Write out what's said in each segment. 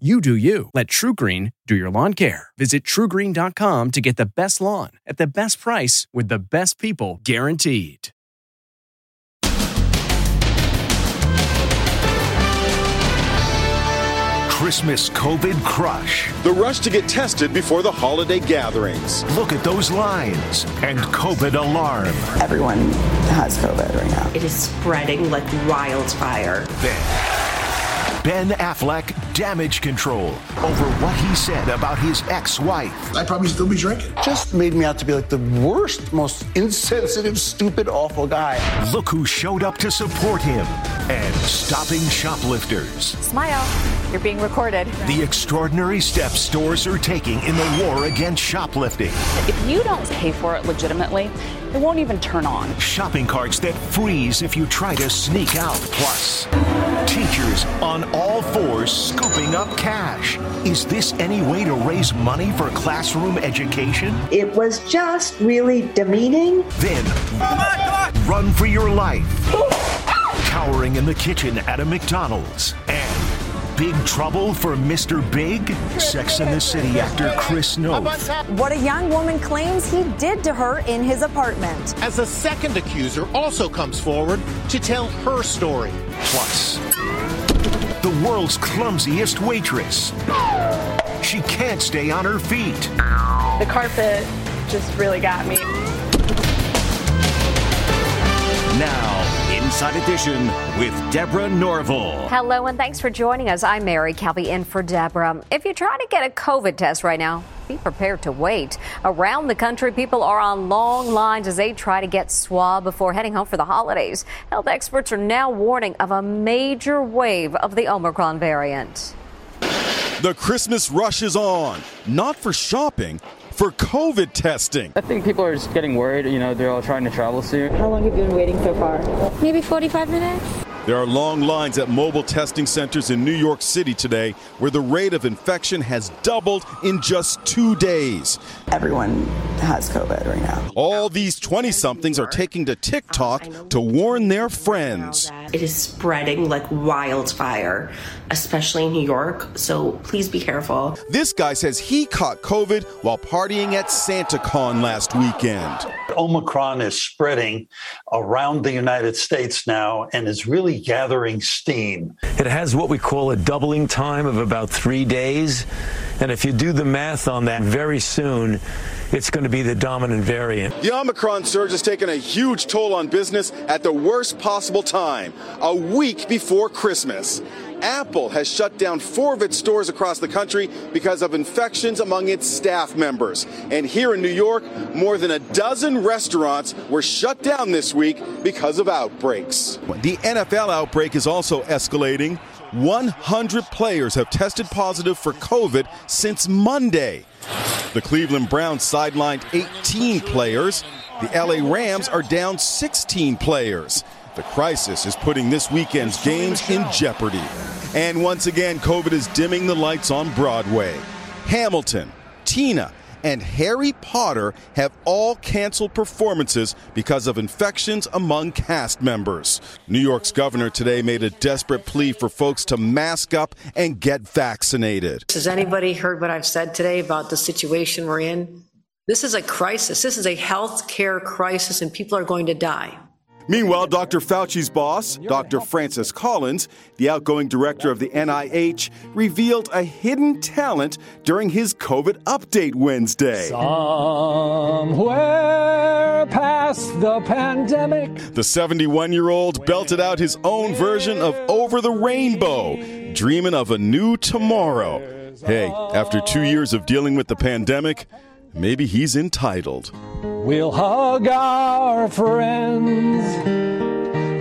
You do you. Let TruGreen do your lawn care. Visit trugreen.com to get the best lawn at the best price with the best people guaranteed. Christmas COVID crush. The rush to get tested before the holiday gatherings. Look at those lines and COVID alarm. Everyone has COVID right now. It is spreading like wildfire. Then Ben Affleck damage control over what he said about his ex-wife. I'd probably still be drinking. Just made me out to be like the worst, most insensitive, stupid, awful guy. Look who showed up to support him and stopping shoplifters. Smile. You're being recorded. The extraordinary steps stores are taking in the war against shoplifting. If you don't pay for it legitimately, it won't even turn on. Shopping carts that freeze if you try to sneak out. Plus, teachers on all fours scooping up cash. Is this any way to raise money for classroom education? It was just really demeaning. Then, run for your life. Cowering in the kitchen at a McDonald's. And Big trouble for Mr. Big? Sex in the City actor Chris Noth. What a young woman claims he did to her in his apartment. As a second accuser also comes forward to tell her story. Plus, the world's clumsiest waitress. She can't stay on her feet. The carpet just really got me. Now, Inside Edition with Deborah Norville. Hello, and thanks for joining us. I'm Mary Calvi in for Deborah. If you're trying to get a COVID test right now, be prepared to wait. Around the country, people are on long lines as they try to get swab before heading home for the holidays. Health experts are now warning of a major wave of the Omicron variant. The Christmas rush is on, not for shopping, for COVID testing. I think people are just getting worried. You know, they're all trying to travel soon. How long have you been waiting so far? Maybe 45 minutes. There are long lines at mobile testing centers in New York City today where the rate of infection has doubled in just two days. Everyone has COVID right now. All these 20 somethings are taking to TikTok to warn their friends. It is spreading like wildfire, especially in New York, so please be careful. This guy says he caught COVID while partying at SantaCon last weekend. Omicron is spreading around the United States now and is really gathering steam. It has what we call a doubling time of about three days. And if you do the math on that, very soon it's going to be the dominant variant. The Omicron surge has taken a huge toll on business at the worst possible time, a week before Christmas. Apple has shut down four of its stores across the country because of infections among its staff members. And here in New York, more than a dozen restaurants were shut down this week because of outbreaks. The NFL outbreak is also escalating. 100 players have tested positive for COVID since Monday. The Cleveland Browns sidelined 18 players. The LA Rams are down 16 players. The crisis is putting this weekend's games in jeopardy. And once again, COVID is dimming the lights on Broadway. Hamilton, Tina, and Harry Potter have all canceled performances because of infections among cast members. New York's governor today made a desperate plea for folks to mask up and get vaccinated. Has anybody heard what I've said today about the situation we're in? This is a crisis. This is a health care crisis, and people are going to die. Meanwhile, Dr. Fauci's boss, Dr. Francis Collins, the outgoing director of the NIH, revealed a hidden talent during his COVID update Wednesday. Somewhere past the pandemic. The 71 year old belted out his own version of Over the Rainbow, dreaming of a new tomorrow. Hey, after two years of dealing with the pandemic, maybe he's entitled. We'll hug our friends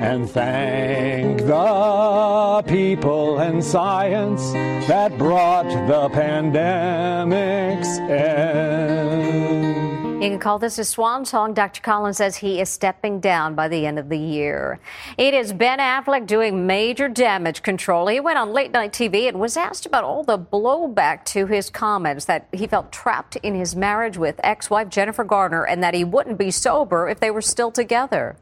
and thank the people and science that brought the pandemic's end. You can call this a swan song. Dr. Collins says he is stepping down by the end of the year. It is Ben Affleck doing major damage control. He went on late night TV and was asked about all the blowback to his comments that he felt trapped in his marriage with ex wife Jennifer Garner and that he wouldn't be sober if they were still together.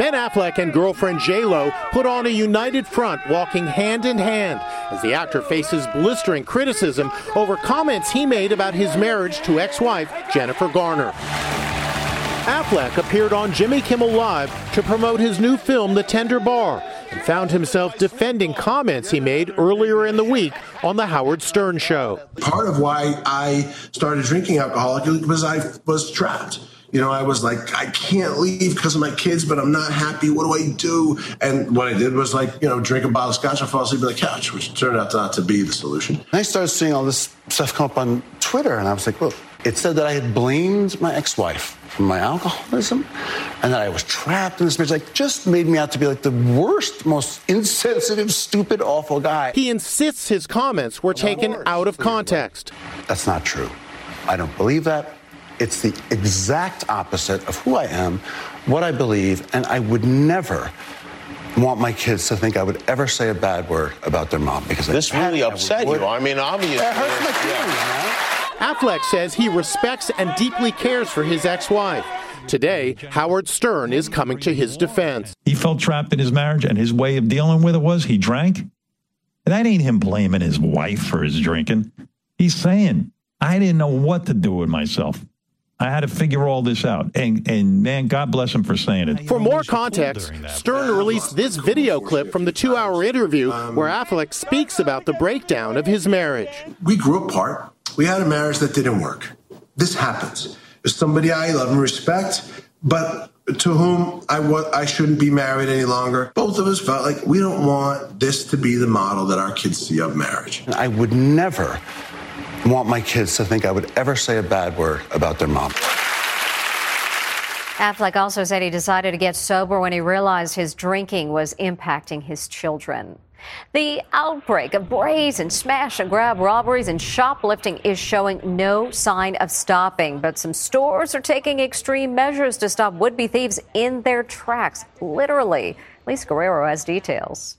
Ben Affleck and girlfriend J-Lo put on a united front, walking hand in hand as the actor faces blistering criticism over comments he made about his marriage to ex-wife Jennifer Garner. Affleck appeared on Jimmy Kimmel Live to promote his new film, The Tender Bar, and found himself defending comments he made earlier in the week on The Howard Stern Show. Part of why I started drinking alcohol was I was trapped. You know, I was like, I can't leave because of my kids, but I'm not happy. What do I do? And what I did was like, you know, drink a bottle of scotch and fall asleep on the couch, which turned out not to be the solution. And I started seeing all this stuff come up on Twitter, and I was like, look, it said that I had blamed my ex-wife for my alcoholism and that I was trapped in this marriage. Like, just made me out to be like the worst, most insensitive, stupid, awful guy. He insists his comments were taken out of context. That's not true. I don't believe that. It's the exact opposite of who I am, what I believe, and I would never want my kids to think I would ever say a bad word about their mom because this really upset you. I mean, obviously, it hurts my feelings, man. Affleck says he respects and deeply cares for his ex-wife. Today, Howard Stern is coming to his defense. He felt trapped in his marriage, and his way of dealing with it was he drank. And that ain't him blaming his wife for his drinking. He's saying, I didn't know what to do with myself. I had to figure all this out. And, and man, God bless him for saying it. For more context, Stern released this video clip from the two hour interview where Affleck speaks about the breakdown of his marriage. We grew apart. We had a marriage that didn't work. This happens. There's somebody I love and respect, but to whom I wa- I shouldn't be married any longer. Both of us felt like we don't want this to be the model that our kids see of marriage. I would never want my kids to think I would ever say a bad word about their mom. Affleck also said he decided to get sober when he realized his drinking was impacting his children. The outbreak of brazen smash and grab robberies and shoplifting is showing no sign of stopping, but some stores are taking extreme measures to stop would be thieves in their tracks, literally. Lisa Guerrero has details.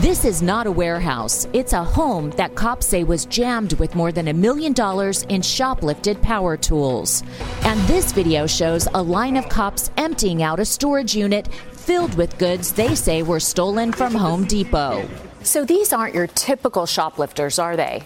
This is not a warehouse. It's a home that cops say was jammed with more than a million dollars in shoplifted power tools. And this video shows a line of cops emptying out a storage unit filled with goods they say were stolen from Home Depot. So these aren't your typical shoplifters, are they?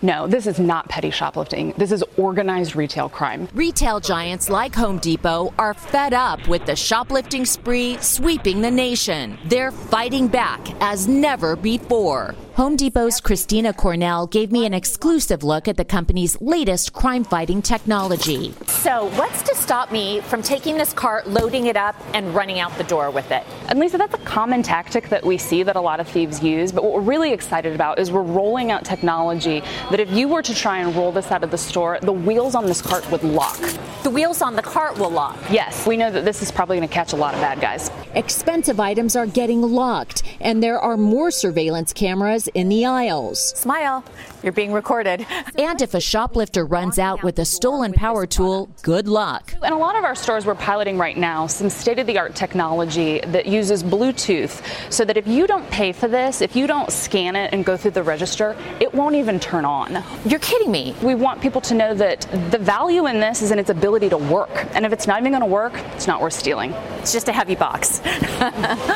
No, this is not petty shoplifting. This is organized retail crime. Retail giants like Home Depot are fed up with the shoplifting spree sweeping the nation. They're fighting back as never before. Home Depot's Christina Cornell gave me an exclusive look at the company's latest crime fighting technology. So, what's to stop me from taking this cart, loading it up, and running out the door with it? And Lisa, that's a common tactic that we see that a lot of thieves use. But what we're really excited about is we're rolling out technology that if you were to try and roll this out of the store, the wheels on this cart would lock. The wheels on the cart will lock. Yes, we know that this is probably going to catch a lot of bad guys. Expensive items are getting locked, and there are more surveillance cameras in the aisles. Smile, you're being recorded. And if a shoplifter runs out with a stolen power tool, good luck. And a lot of our stores, we're piloting right now some state of the art technology that uses Bluetooth so that if you don't pay for this, if you don't scan it and go through the register, it won't even turn on. You're kidding me. We want people to know that the value in this is in its ability to work. And if it's not even going to work, it's not worth stealing. It's just a heavy box.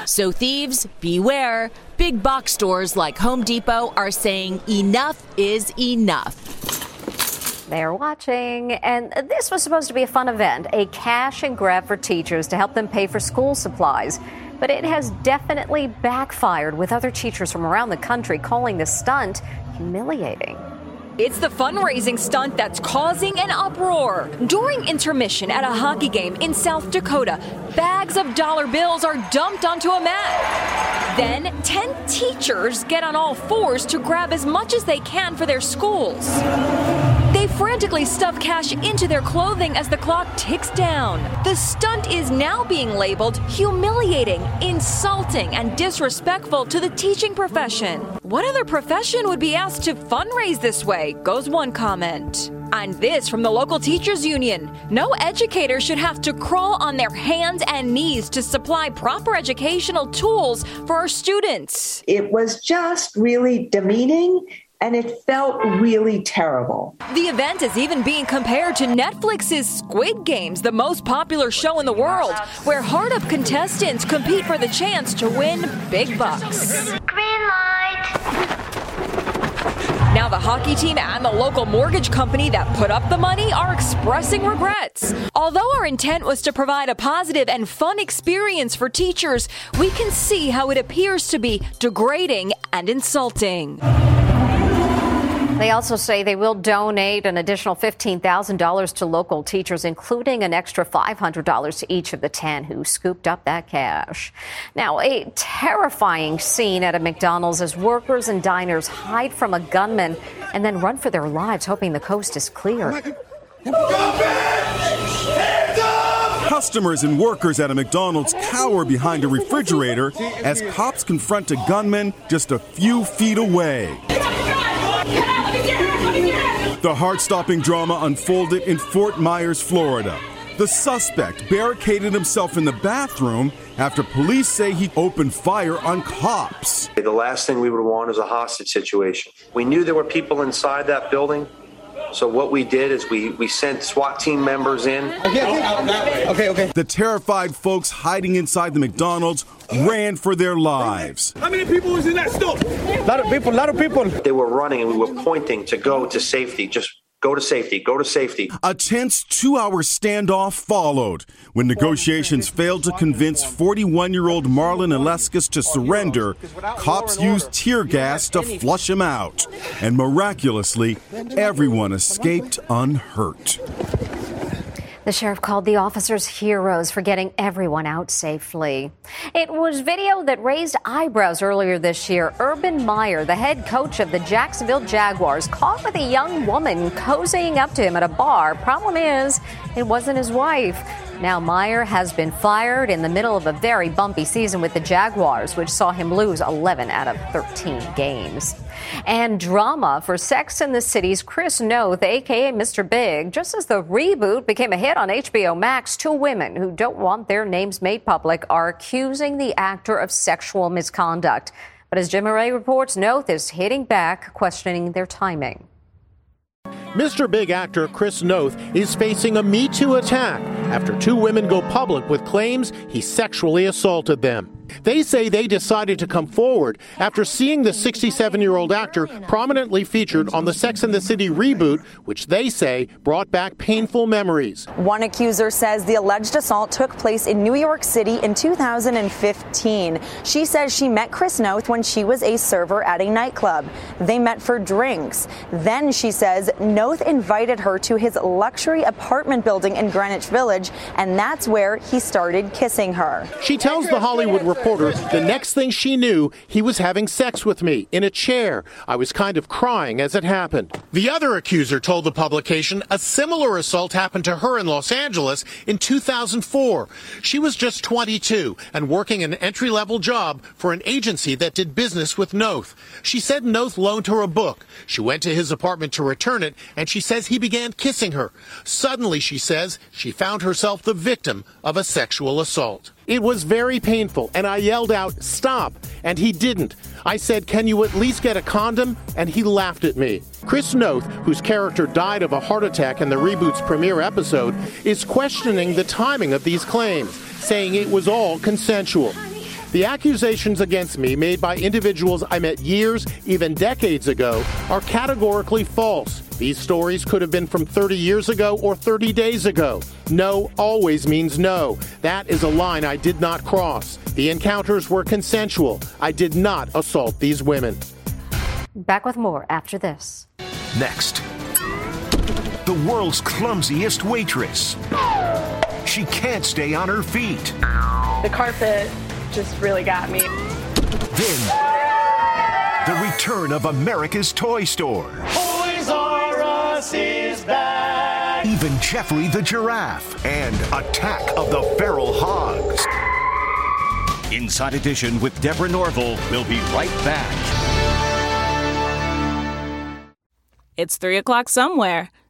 so, thieves, beware. Big box stores like Home Depot are saying enough is enough. They're watching. And this was supposed to be a fun event a cash and grab for teachers to help them pay for school supplies. But it has definitely backfired with other teachers from around the country calling the stunt humiliating. It's the fundraising stunt that's causing an uproar. During intermission at a hockey game in South Dakota, bags of dollar bills are dumped onto a mat. Then, 10 teachers get on all fours to grab as much as they can for their schools. They frantically stuff cash into their clothing as the clock ticks down. The stunt is now being labeled humiliating, insulting, and disrespectful to the teaching profession. What other profession would be asked to fundraise this way? Goes one comment. And this from the local teachers union. No educator should have to crawl on their hands and knees to supply proper educational tools for our students. It was just really demeaning and it felt really terrible. The event is even being compared to Netflix's Squid Games, the most popular show in the world, where hard up contestants compete for the chance to win big bucks. Green light. Now, the hockey team and the local mortgage company that put up the money are expressing regrets. Although our intent was to provide a positive and fun experience for teachers, we can see how it appears to be degrading and insulting. They also say they will donate an additional $15,000 to local teachers, including an extra $500 to each of the 10 who scooped up that cash. Now, a terrifying scene at a McDonald's as workers and diners hide from a gunman and then run for their lives, hoping the coast is clear. Customers and workers at a McDonald's cower behind a refrigerator as cops confront a gunman just a few feet away. The heart stopping drama unfolded in Fort Myers, Florida. The suspect barricaded himself in the bathroom after police say he opened fire on cops. The last thing we would want is a hostage situation. We knew there were people inside that building. So what we did is we, we sent SWAT team members in. Okay, okay, okay. The terrified folks hiding inside the McDonald's ran for their lives. How many people was in that store? A lot of people, a lot of people. They were running and we were pointing to go to safety. Just go to safety, go to safety. A tense two hour standoff followed when negotiations failed to convince 41 year old Marlon Aleskis to surrender. Cops used tear gas to flush him out. And miraculously, everyone escaped unhurt. The sheriff called the officers heroes for getting everyone out safely. It was video that raised eyebrows earlier this year. Urban Meyer, the head coach of the Jacksonville Jaguars, caught with a young woman cozying up to him at a bar. Problem is, it wasn't his wife. Now, Meyer has been fired in the middle of a very bumpy season with the Jaguars, which saw him lose 11 out of 13 games. And drama for Sex and the City's Chris Noth, aka Mr. Big. Just as the reboot became a hit on HBO Max, two women who don't want their names made public are accusing the actor of sexual misconduct. But as Jim Moret reports, Noth is hitting back, questioning their timing. Mr. Big actor Chris Noth is facing a Me Too attack after two women go public with claims he sexually assaulted them. They say they decided to come forward after seeing the 67 year old actor prominently featured on the Sex and the City reboot, which they say brought back painful memories. One accuser says the alleged assault took place in New York City in 2015. She says she met Chris Noth when she was a server at a nightclub. They met for drinks. Then she says Noth invited her to his luxury apartment building in Greenwich Village, and that's where he started kissing her. She tells the Hollywood Reporter the next thing she knew, he was having sex with me in a chair. I was kind of crying as it happened. The other accuser told the publication a similar assault happened to her in Los Angeles in 2004. She was just 22 and working an entry level job for an agency that did business with Noth. She said Noth loaned her a book. She went to his apartment to return it, and she says he began kissing her. Suddenly, she says, she found herself the victim of a sexual assault. It was very painful, and I yelled out, Stop! And he didn't. I said, Can you at least get a condom? And he laughed at me. Chris Noth, whose character died of a heart attack in the reboot's premiere episode, is questioning the timing of these claims, saying it was all consensual. The accusations against me, made by individuals I met years, even decades ago, are categorically false. These stories could have been from 30 years ago or 30 days ago. No always means no. That is a line I did not cross. The encounters were consensual. I did not assault these women. Back with more after this. Next, the world's clumsiest waitress. She can't stay on her feet. The carpet just really got me. Then, the return of America's Toy Store. Back. Geoffrey the Giraffe and Attack of the Feral Hogs. Inside Edition with Deborah Norville will be right back. It's 3 o'clock somewhere.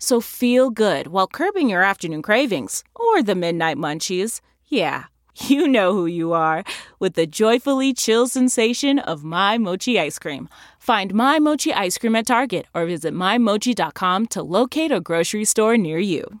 So feel good while curbing your afternoon cravings or the midnight munchies. Yeah, you know who you are with the joyfully chill sensation of My Mochi ice cream. Find My Mochi ice cream at Target or visit MyMochi.com to locate a grocery store near you.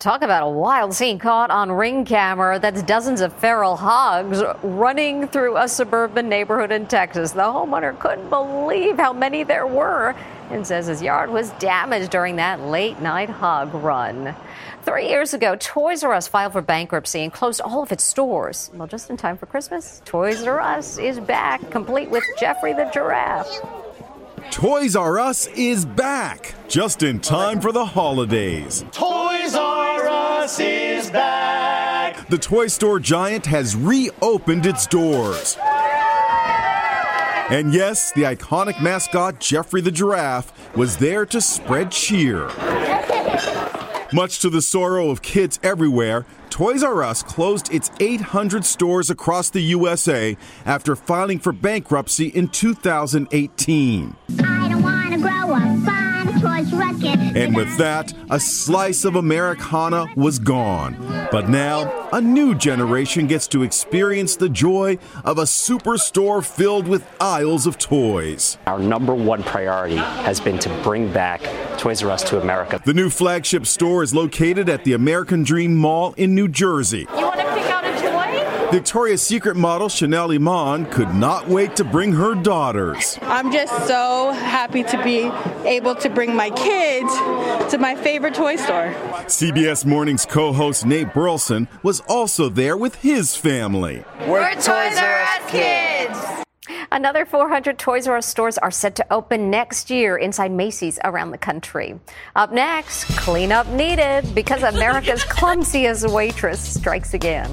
Talk about a wild scene caught on ring camera. That's dozens of feral hogs running through a suburban neighborhood in Texas. The homeowner couldn't believe how many there were and says his yard was damaged during that late night hog run. Three years ago, Toys R Us filed for bankruptcy and closed all of its stores. Well, just in time for Christmas, Toys R Us is back, complete with Geoffrey the Giraffe. Toys R Us is back, just in time for the holidays. Toys R Back. The toy store giant has reopened its doors. And yes, the iconic mascot Geoffrey the Giraffe was there to spread cheer. Much to the sorrow of kids everywhere, Toys R Us closed its 800 stores across the USA after filing for bankruptcy in 2018. And with that, a slice of Americana was gone. But now, a new generation gets to experience the joy of a superstore filled with aisles of toys. Our number one priority has been to bring back Toys R Us to America. The new flagship store is located at the American Dream Mall in New Jersey. You want to pick out a toy? Victoria's Secret model Chanel Iman could not wait to bring her daughters. I'm just so happy to be able to bring my kids to my favorite toy store. CBS Morning's co host Nate Burleson was also there with his family. We're Toys R Us kids. Another 400 Toys R Us stores are set to open next year inside Macy's around the country. Up next, cleanup needed because America's clumsiest waitress strikes again.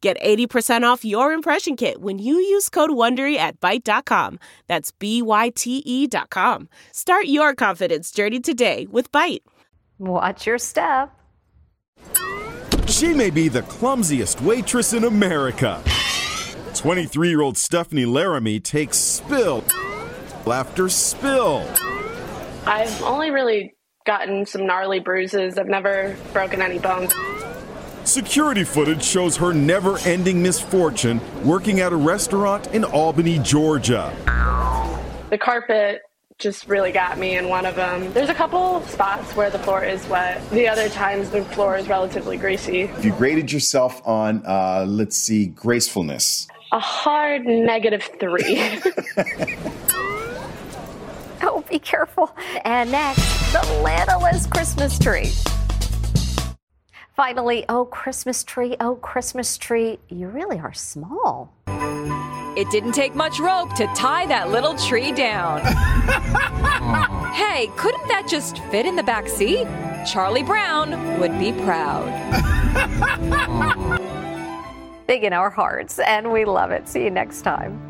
Get 80% off your impression kit when you use code WONDERY at Byte.com. That's B-Y-T-E dot com. Start your confidence journey today with Byte. Watch your step. She may be the clumsiest waitress in America. 23 year old Stephanie Laramie takes spill after spill. I've only really gotten some gnarly bruises. I've never broken any bones. Security footage shows her never ending misfortune working at a restaurant in Albany, Georgia. The carpet just really got me in one of them. There's a couple spots where the floor is wet. The other times the floor is relatively greasy. If you graded yourself on, uh, let's see, gracefulness. A hard negative three. Oh, be careful. And next, the littlest Christmas tree. Finally, oh, Christmas tree, oh, Christmas tree, you really are small. It didn't take much rope to tie that little tree down. hey, couldn't that just fit in the back seat? Charlie Brown would be proud. Big in our hearts, and we love it. See you next time.